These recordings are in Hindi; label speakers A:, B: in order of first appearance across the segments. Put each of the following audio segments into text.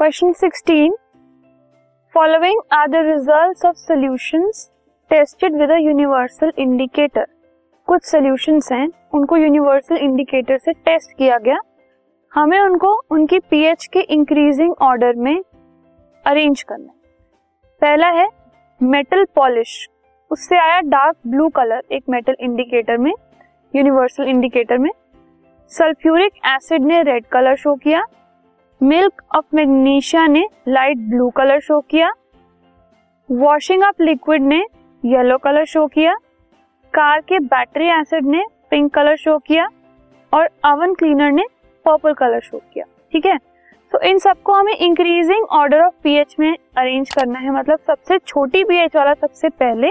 A: Question 16 following are the results of solutions tested with a universal indicator कुछ सॉल्यूशंस हैं, उनको यूनिवर्सल इंडिकेटर से टेस्ट किया गया। हमें उनको उनकी पीएच के इंक्रीजिंग ऑर्डर में अरेंज करना पहला है मेटल पॉलिश उससे आया डार्क ब्लू कलर एक मेटल इंडिकेटर में यूनिवर्सल इंडिकेटर में। सल्फ्यूरिक एसिड ने रेड कलर शो किया। मिल्क ऑफ़ मैग्नीशिया ने लाइट ब्लू कलर शो किया। वॉशिंग अप लिक्विड ने येलो कलर शो किया। कार के बैटरी एसिड ने पिंक कलर शो किया। और अवन क्लीनर ने पर्पल कलर शो किया। ठीक है? तो इन सबको हमें इंक्रीजिंग ऑर्डर ऑफ़ पीएच में अरेंज करना है। मतलब सबसे छोटी पीएच वाला सबसे पहले,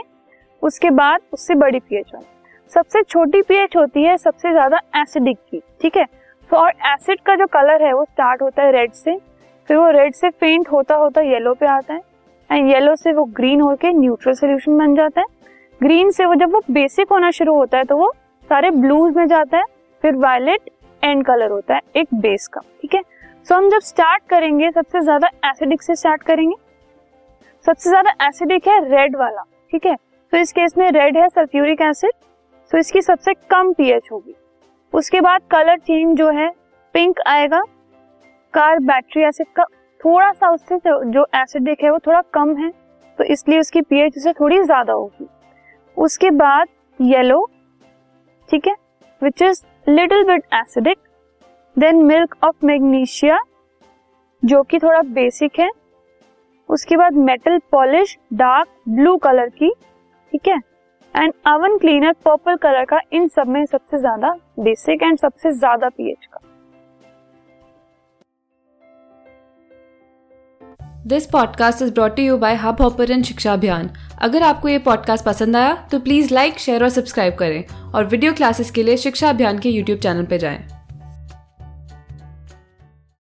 A: उसके बाद उससे बड़ी पीएच वाला। सबसे छोटी पीएच होती है सबसे ज़्यादा एसिडिक की। ठीक है? तो और एसिड का जो कलर है वो स्टार्ट होता है रेड से, फिर वो रेड से फेंट होता होता येलो पे आता है एंड येलो से वो ग्रीन होके न्यूट्रल सोल्यूशन बन जाता है। ग्रीन से वो जब वो बेसिक होना शुरू होता है तो वो सारे ब्लूज में जाता है, फिर वायलेट एंड कलर होता है एक बेस का, ठीक है? सो हम जब स्टार्ट करेंगे, सबसे ज़्यादा एसिडिक से स्टार्ट करेंगे। सबसे ज़्यादा एसिडिक है रेड वाला, ठीक है? तो इस केस में रेड है सल्फ्यूरिक एसिड सो इसकी सबसे कम पीएच होगी। उसके बाद कलर चेंज जो है पिंक आएगा। कार बैटरी एसिड का थोड़ा सा उससे जो एसिडिक है वो थोड़ा कम है तो इसलिए उसकी पीएच उससे थोड़ी ज़्यादा होगी। उसके बाद येलो ठीक है which is little bit acidic then milk of magnesia जो कि थोड़ा बेसिक है। उसके बाद metal polish dark blue colour की, ठीक है and oven cleaner purple colour का इन सब में सबसे ज़्यादा बेसिक एंड सबसे ज़्यादा पीएच का।
B: This podcast is brought you by Hubhopper Shiksha Abhiyan अगर आपको ये पॉडकास्ट पसंद आया तो प्लीज़ लाइक शेयर और सब्सक्राइब करें। और वीडियो क्लासेस के लिए शिक्षा अभियान के यूट्यूब चैनल पर जाएँ।